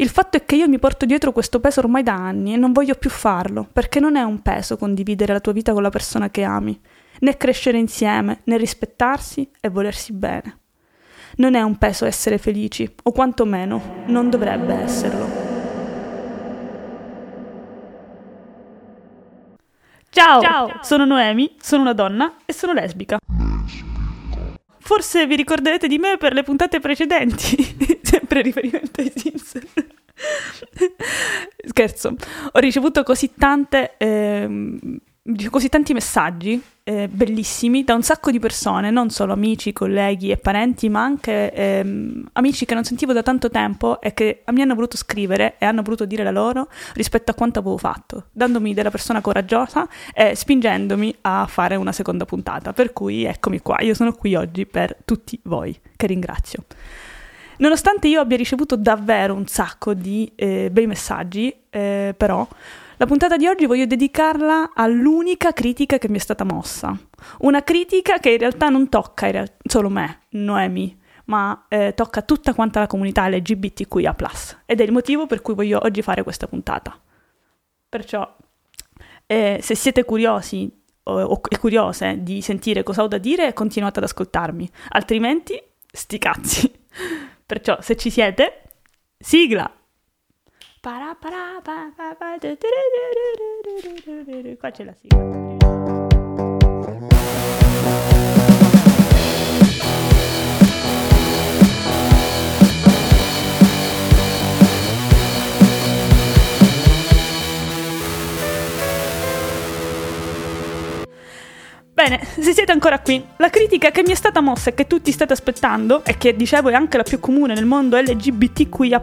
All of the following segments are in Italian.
Il fatto è che io mi porto dietro questo peso ormai da anni e non voglio più farlo, perché non è un peso condividere la tua vita con la persona che ami, né crescere insieme, né rispettarsi e volersi bene. Non è un peso essere felici, o quantomeno non dovrebbe esserlo. Ciao, Ciao, sono Noemi, sono una donna e sono lesbica. Forse vi ricorderete di me per le puntate precedenti, sempre riferimento ai Sims. Scherzo, ho ricevuto così tante... Eh, così tanti messaggi eh, bellissimi da un sacco di persone, non solo amici, colleghi e parenti, ma anche ehm, amici che non sentivo da tanto tempo e che mi hanno voluto scrivere e hanno voluto dire la loro rispetto a quanto avevo fatto, dandomi della persona coraggiosa e spingendomi a fare una seconda puntata. Per cui eccomi qua, io sono qui oggi per tutti voi, che ringrazio. Nonostante io abbia ricevuto davvero un sacco di eh, bei messaggi, eh, però la puntata di oggi voglio dedicarla all'unica critica che mi è stata mossa. Una critica che in realtà non tocca real- solo me, Noemi, ma eh, tocca tutta quanta la comunità LGBTQIA. Ed è il motivo per cui voglio oggi fare questa puntata. Perciò, eh, se siete curiosi o, o curiose di sentire cosa ho da dire, continuate ad ascoltarmi. Altrimenti, sti cazzi. Perciò, se ci siete, sigla! Qua c'è la sigla. Bene, se siete ancora qui, la critica che mi è stata mossa e che tutti state aspettando, e che dicevo è anche la più comune nel mondo LGBTQIA,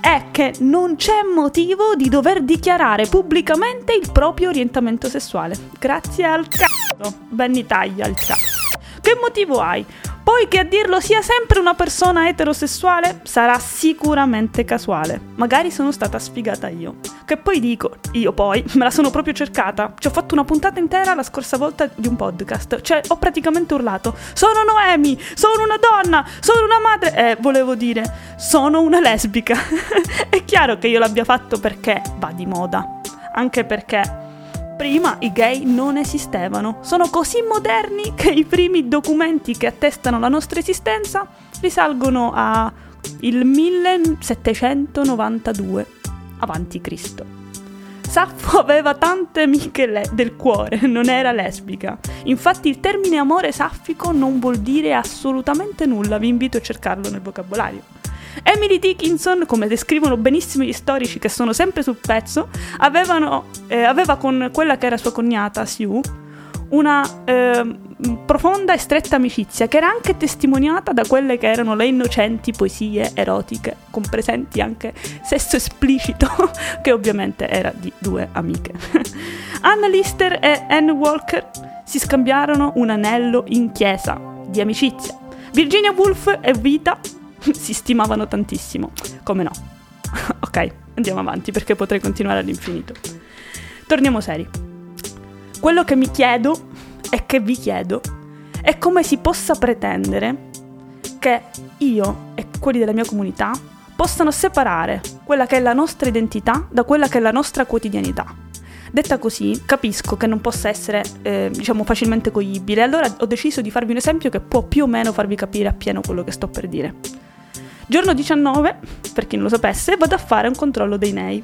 è che non c'è motivo di dover dichiarare pubblicamente il proprio orientamento sessuale. Grazie al cazzo. Benny taglia il cazzo. Che motivo hai? Poi che a dirlo sia sempre una persona eterosessuale sarà sicuramente casuale. Magari sono stata sfigata io. Che poi dico, io poi me la sono proprio cercata. Ci ho fatto una puntata intera la scorsa volta di un podcast. Cioè, ho praticamente urlato: Sono Noemi! Sono una donna! Sono una madre! Eh, volevo dire, sono una lesbica. È chiaro che io l'abbia fatto perché va di moda. Anche perché Prima i gay non esistevano. Sono così moderni che i primi documenti che attestano la nostra esistenza risalgono al 1792 avanti Cristo. Saffo aveva tante amiche le- del cuore, non era lesbica. Infatti il termine amore saffico non vuol dire assolutamente nulla, vi invito a cercarlo nel vocabolario. Emily Dickinson, come descrivono benissimo gli storici che sono sempre sul pezzo, avevano, eh, aveva con quella che era sua cognata, Sue, una eh, profonda e stretta amicizia che era anche testimoniata da quelle che erano le innocenti poesie erotiche, con presenti anche sesso esplicito, che ovviamente era di due amiche. Anna Lister e Anne Walker si scambiarono un anello in chiesa di amicizia. Virginia Woolf e Vita si stimavano tantissimo. Come no? ok, andiamo avanti perché potrei continuare all'infinito. Torniamo seri. Quello che mi chiedo e che vi chiedo è come si possa pretendere che io e quelli della mia comunità possano separare quella che è la nostra identità da quella che è la nostra quotidianità. Detta così, capisco che non possa essere, eh, diciamo, facilmente coglibile, allora ho deciso di farvi un esempio che può più o meno farvi capire appieno quello che sto per dire. Giorno 19, per chi non lo sapesse, vado a fare un controllo dei nei.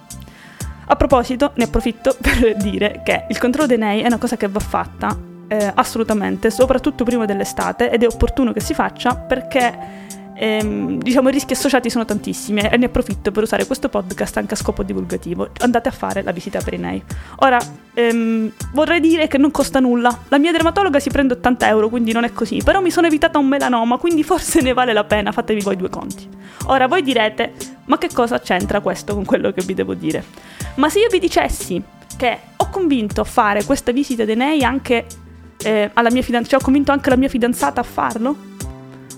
A proposito, ne approfitto per dire che il controllo dei nei è una cosa che va fatta eh, assolutamente, soprattutto prima dell'estate, ed è opportuno che si faccia perché ehm, diciamo i rischi associati sono tantissimi e ne approfitto per usare questo podcast anche a scopo divulgativo. Andate a fare la visita per i nei. Ora, ehm, vorrei dire che non costa nulla. La mia dermatologa si prende 80 euro, quindi non è così. Però mi sono evitata un melanoma, quindi forse ne vale la pena. Fatevi voi due conti. Ora, voi direte, ma che cosa c'entra questo con quello che vi devo dire? Ma se io vi dicessi che ho convinto a fare questa visita dei nei anche eh, alla mia fidanzata, cioè ho convinto anche la mia fidanzata a farlo?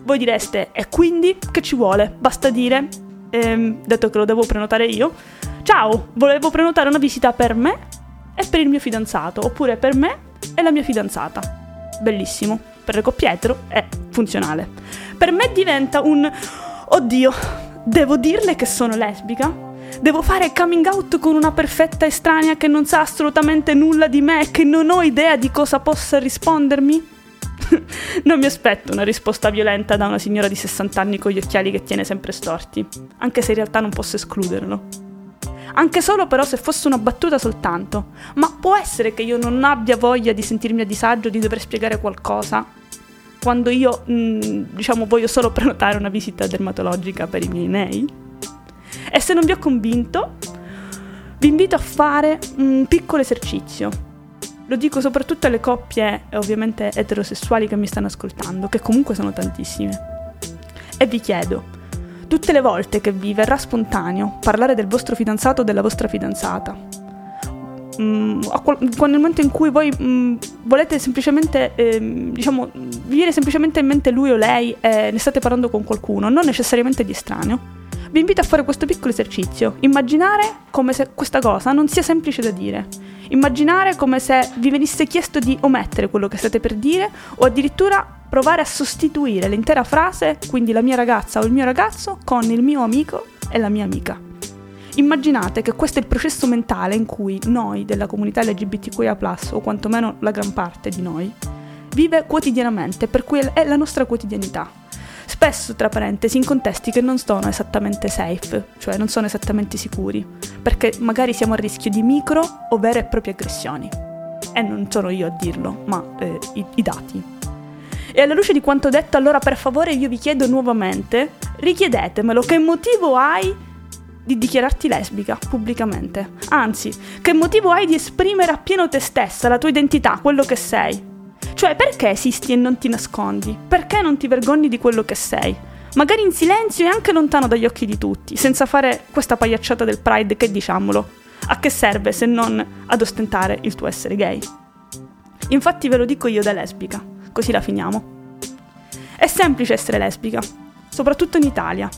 Voi direste, e quindi che ci vuole? Basta dire, ehm, detto che lo devo prenotare io, ciao, volevo prenotare una visita per me e per il mio fidanzato, oppure per me e la mia fidanzata. Bellissimo. Per le coppie etero è funzionale. Per me diventa un... Oddio, Devo dirle che sono lesbica? Devo fare coming out con una perfetta estranea che non sa assolutamente nulla di me e che non ho idea di cosa possa rispondermi? non mi aspetto una risposta violenta da una signora di 60 anni con gli occhiali che tiene sempre storti, anche se in realtà non posso escluderlo. Anche solo però se fosse una battuta soltanto. Ma può essere che io non abbia voglia di sentirmi a disagio, di dover spiegare qualcosa? quando io, mh, mm, diciamo, voglio solo prenotare una visita dermatologica per i miei nei. E se non vi ho convinto, vi invito a fare un piccolo esercizio. Lo dico soprattutto alle coppie, ovviamente eterosessuali che mi stanno ascoltando, che comunque sono tantissime. E vi chiedo, tutte le volte che vi verrà spontaneo parlare del vostro fidanzato o della vostra fidanzata, mh, mm, nel momento in cui voi mh, mm, volete semplicemente, eh, diciamo, vi viene semplicemente in mente lui o lei e ne state parlando con qualcuno, non necessariamente di estraneo, vi invito a fare questo piccolo esercizio. Immaginare come se questa cosa non sia semplice da dire. Immaginare come se vi venisse chiesto di omettere quello che state per dire o addirittura provare a sostituire l'intera frase, quindi la mia ragazza o il mio ragazzo, con il mio amico e la mia amica. Immaginate che questo è il processo mentale in cui noi della comunità LGBTQIA, o quantomeno la gran parte di noi, vive quotidianamente, per cui è la nostra quotidianità. Spesso, tra parentesi, in contesti che non sono esattamente safe, cioè non sono esattamente sicuri, perché magari siamo a rischio di micro o vere e proprie aggressioni. E non sono io a dirlo, ma eh, i, i dati. E alla luce di quanto detto, allora per favore io vi chiedo nuovamente, richiedetemelo, che motivo hai di dichiararti lesbica pubblicamente. Anzi, che motivo hai di esprimere appieno te stessa, la tua identità, quello che sei? Cioè, perché esisti e non ti nascondi? Perché non ti vergogni di quello che sei? Magari in silenzio e anche lontano dagli occhi di tutti, senza fare questa pagliacciata del pride che diciamolo. A che serve se non ad ostentare il tuo essere gay? Infatti ve lo dico io da lesbica, così la finiamo. È semplice essere lesbica, soprattutto in Italia,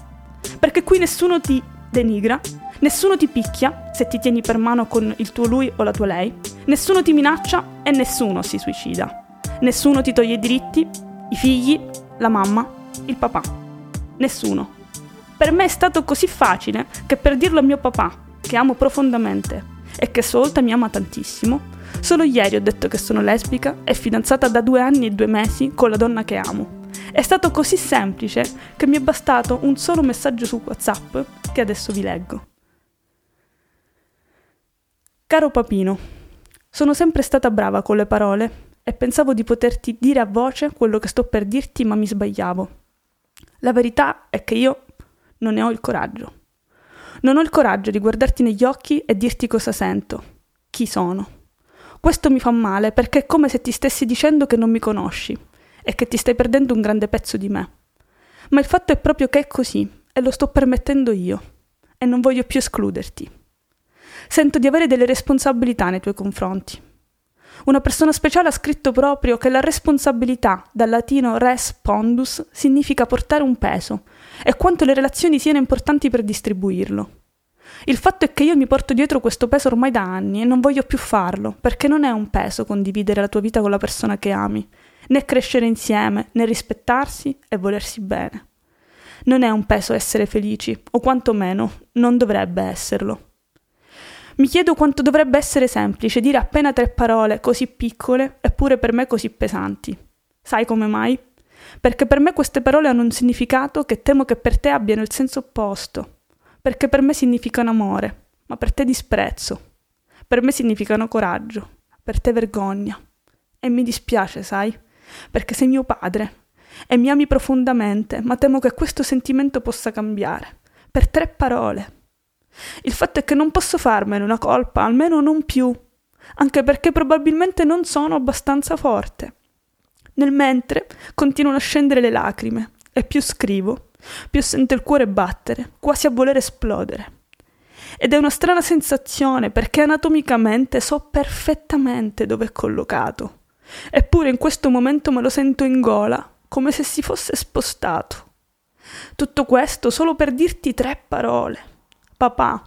perché qui nessuno ti denigra, nessuno ti picchia se ti tieni per mano con il tuo lui o la tua lei, nessuno ti minaccia e nessuno si suicida. Nessuno ti toglie i diritti, i figli, la mamma, il papà. Nessuno. Per me è stato così facile che per dirlo a mio papà, che amo profondamente e che sua volta mi ama tantissimo, solo ieri ho detto che sono lesbica e fidanzata da due anni e due mesi con la donna che amo. È stato così semplice che mi è bastato un solo messaggio su WhatsApp che adesso vi leggo. Caro papino, sono sempre stata brava con le parole e pensavo di poterti dire a voce quello che sto per dirti, ma mi sbagliavo. La verità è che io non ne ho il coraggio. Non ho il coraggio di guardarti negli occhi e dirti cosa sento, chi sono. Questo mi fa male perché è come se ti stessi dicendo che non mi conosci e che ti stai perdendo un grande pezzo di me. Ma il fatto è proprio che è così e lo sto permettendo io e non voglio più escluderti. Sento di avere delle responsabilità nei tuoi confronti. Una persona speciale ha scritto proprio che la responsabilità, dal latino res pondus, significa portare un peso e quanto le relazioni siano importanti per distribuirlo. Il fatto è che io mi porto dietro questo peso ormai da anni e non voglio più farlo, perché non è un peso condividere la tua vita con la persona che ami, né crescere insieme, né rispettarsi e volersi bene. Non è un peso essere felici, o quantomeno non dovrebbe esserlo. Mi chiedo quanto dovrebbe essere semplice dire appena tre parole così piccole, eppure per me così pesanti. Sai come mai? Perché per me queste parole hanno un significato che temo che per te abbiano il senso opposto. Perché per me significano amore, ma per te disprezzo. Per me significano coraggio, per te vergogna. E mi dispiace, sai? perché sei mio padre e mi ami profondamente, ma temo che questo sentimento possa cambiare. Per tre parole. Il fatto è che non posso farmene una colpa, almeno non più, anche perché probabilmente non sono abbastanza forte. Nel mentre continuano a scendere le lacrime e più scrivo, più sento il cuore battere, quasi a voler esplodere. Ed è una strana sensazione perché anatomicamente so perfettamente dove è collocato. Eppure in questo momento me lo sento in gola, come se si fosse spostato. Tutto questo solo per dirti tre parole papà,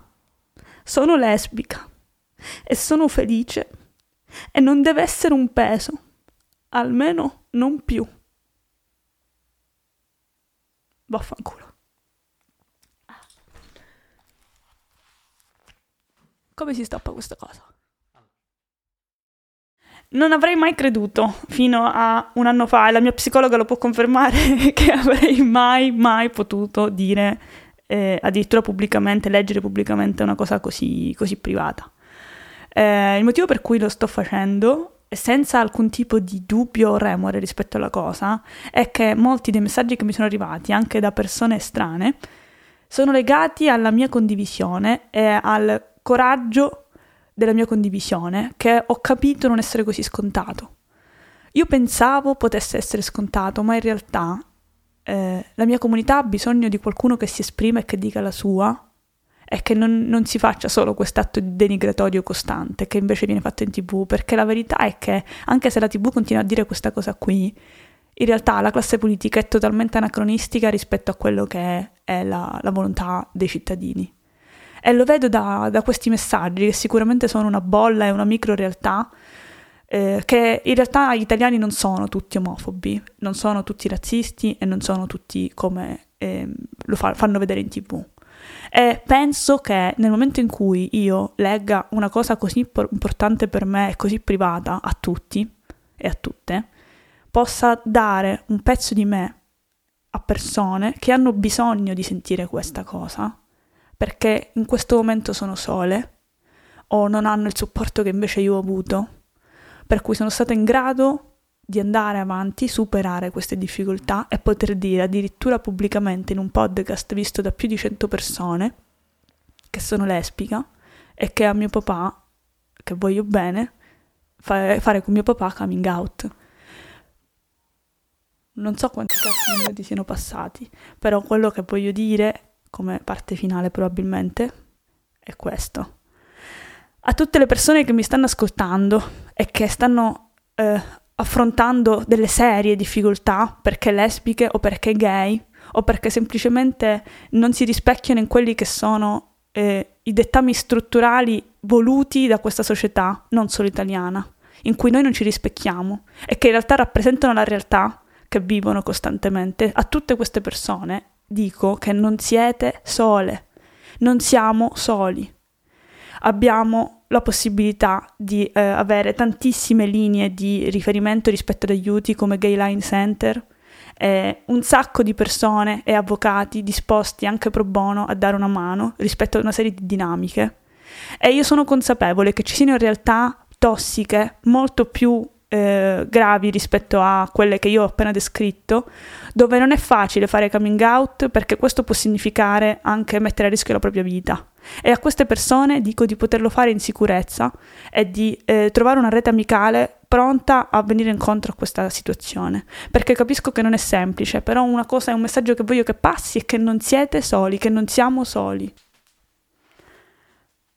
sono lesbica e sono felice e non deve essere un peso, almeno non più. Vaffanculo. Come si stoppa questa cosa? Non avrei mai creduto fino a un anno fa, e la mia psicologa lo può confermare, che avrei mai, mai potuto dire eh, addirittura pubblicamente, leggere pubblicamente una cosa così, così privata. Eh, il motivo per cui lo sto facendo, senza alcun tipo di dubbio o remore rispetto alla cosa, è che molti dei messaggi che mi sono arrivati, anche da persone strane, sono legati alla mia condivisione e al coraggio della mia condivisione che ho capito non essere così scontato. Io pensavo potesse essere scontato, ma in realtà eh, la mia comunità ha bisogno di qualcuno che si esprime e che dica la sua e che non, non si faccia solo quest'atto denigratorio costante che invece viene fatto in tv, perché la verità è che anche se la tv continua a dire questa cosa qui, in realtà la classe politica è totalmente anacronistica rispetto a quello che è la, la volontà dei cittadini. E lo vedo da, da questi messaggi, che sicuramente sono una bolla e una micro realtà, eh, che in realtà gli italiani non sono tutti omofobi, non sono tutti razzisti e non sono tutti come eh, lo fa, fanno vedere in tv. E penso che nel momento in cui io legga una cosa così importante per me e così privata a tutti e a tutte, possa dare un pezzo di me a persone che hanno bisogno di sentire questa cosa perché in questo momento sono sole o non hanno il supporto che invece io ho avuto, per cui sono stata in grado di andare avanti, superare queste difficoltà e poter dire addirittura pubblicamente in un podcast visto da più di 100 persone che sono lesbica e che a mio papà, che voglio bene, fare con mio papà coming out. Non so quanti cazzo minuti siano passati, però quello che voglio dire come parte finale probabilmente, è questo. A tutte le persone che mi stanno ascoltando e che stanno eh, affrontando delle serie difficoltà perché lesbiche o perché gay o perché semplicemente non si rispecchiano in quelli che sono eh, i dettami strutturali voluti da questa società, non solo italiana, in cui noi non ci rispecchiamo e che in realtà rappresentano la realtà che vivono costantemente. A tutte queste persone dico che non siete sole, non siamo soli. Abbiamo la possibilità di eh, avere tantissime linee di riferimento rispetto ad aiuti come Gay Line Center, eh, un sacco di persone e avvocati disposti anche pro bono a dare una mano rispetto a una serie di dinamiche. E io sono consapevole che ci siano realtà tossiche molto più eh, gravi rispetto a quelle che io ho appena descritto, dove non è facile fare coming out perché questo può significare anche mettere a rischio la propria vita. E a queste persone dico di poterlo fare in sicurezza e di eh, trovare una rete amicale pronta a venire incontro a questa situazione, perché capisco che non è semplice, però una cosa è un messaggio che voglio che passi è che non siete soli, che non siamo soli.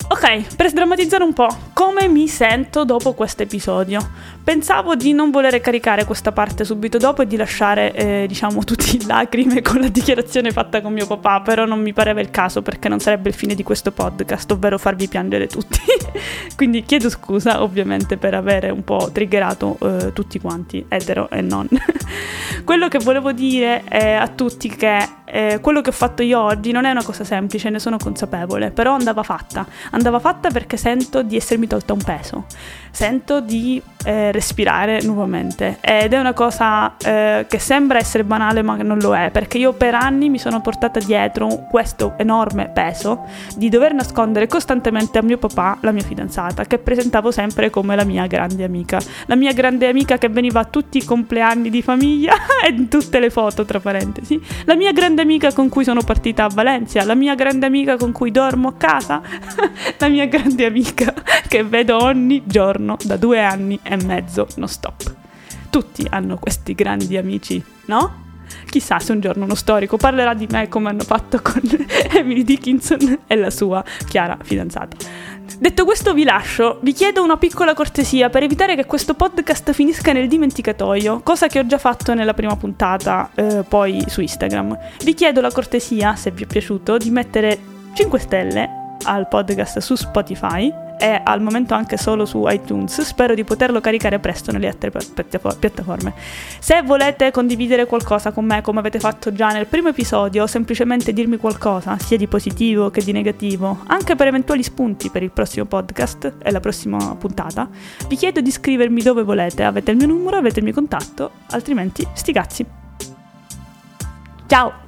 Ok, per sdrammatizzare un po', come mi sento dopo questo episodio? Pensavo di non volere caricare questa parte subito dopo e di lasciare, eh, diciamo, tutti in lacrime con la dichiarazione fatta con mio papà, però non mi pareva il caso perché non sarebbe il fine di questo podcast, ovvero farvi piangere tutti. Quindi chiedo scusa, ovviamente, per avere un po' triggerato eh, tutti quanti, etero e non. quello che volevo dire a tutti che eh, quello che ho fatto io oggi non è una cosa semplice, ne sono consapevole, però andava fatta. Andava fatta perché sento di essermi tolta un peso sento di eh, respirare nuovamente. Ed è una cosa eh, che sembra essere banale ma non lo è perché io per anni mi sono portata dietro questo enorme peso di dover nascondere costantemente a mio papà la mia fidanzata che presentavo sempre come la mia grande amica. La mia grande amica che veniva a tutti i compleanni di famiglia e in tutte le foto tra parentesi. La mia grande amica con cui sono partita a Valencia. La mia grande amica con cui dormo a casa. La mia grande amica che vedo ogni giorno da due anni e mezzo non stop. Tutti hanno questi grandi amici, no? Chissà se un giorno uno storico parlerà di me come hanno fatto con Emily Dickinson e la sua chiara fidanzata. Detto questo vi lascio, vi chiedo una piccola cortesia per evitare che questo podcast finisca nel dimenticatoio, cosa che ho già fatto nella prima puntata, eh, poi su Instagram. Vi chiedo la cortesia, se vi è piaciuto, di mettere 5 stelle al podcast su Spotify è al momento anche solo su iTunes. Spero di poterlo caricare presto nelle altre piattaforme. Se volete condividere qualcosa con me, come avete fatto già nel primo episodio, o semplicemente dirmi qualcosa, sia di positivo che di negativo, anche per eventuali spunti per il prossimo podcast e la prossima puntata, vi chiedo di scrivermi dove volete. Avete il mio numero, avete il mio contatto, altrimenti sti cazzi. Ciao!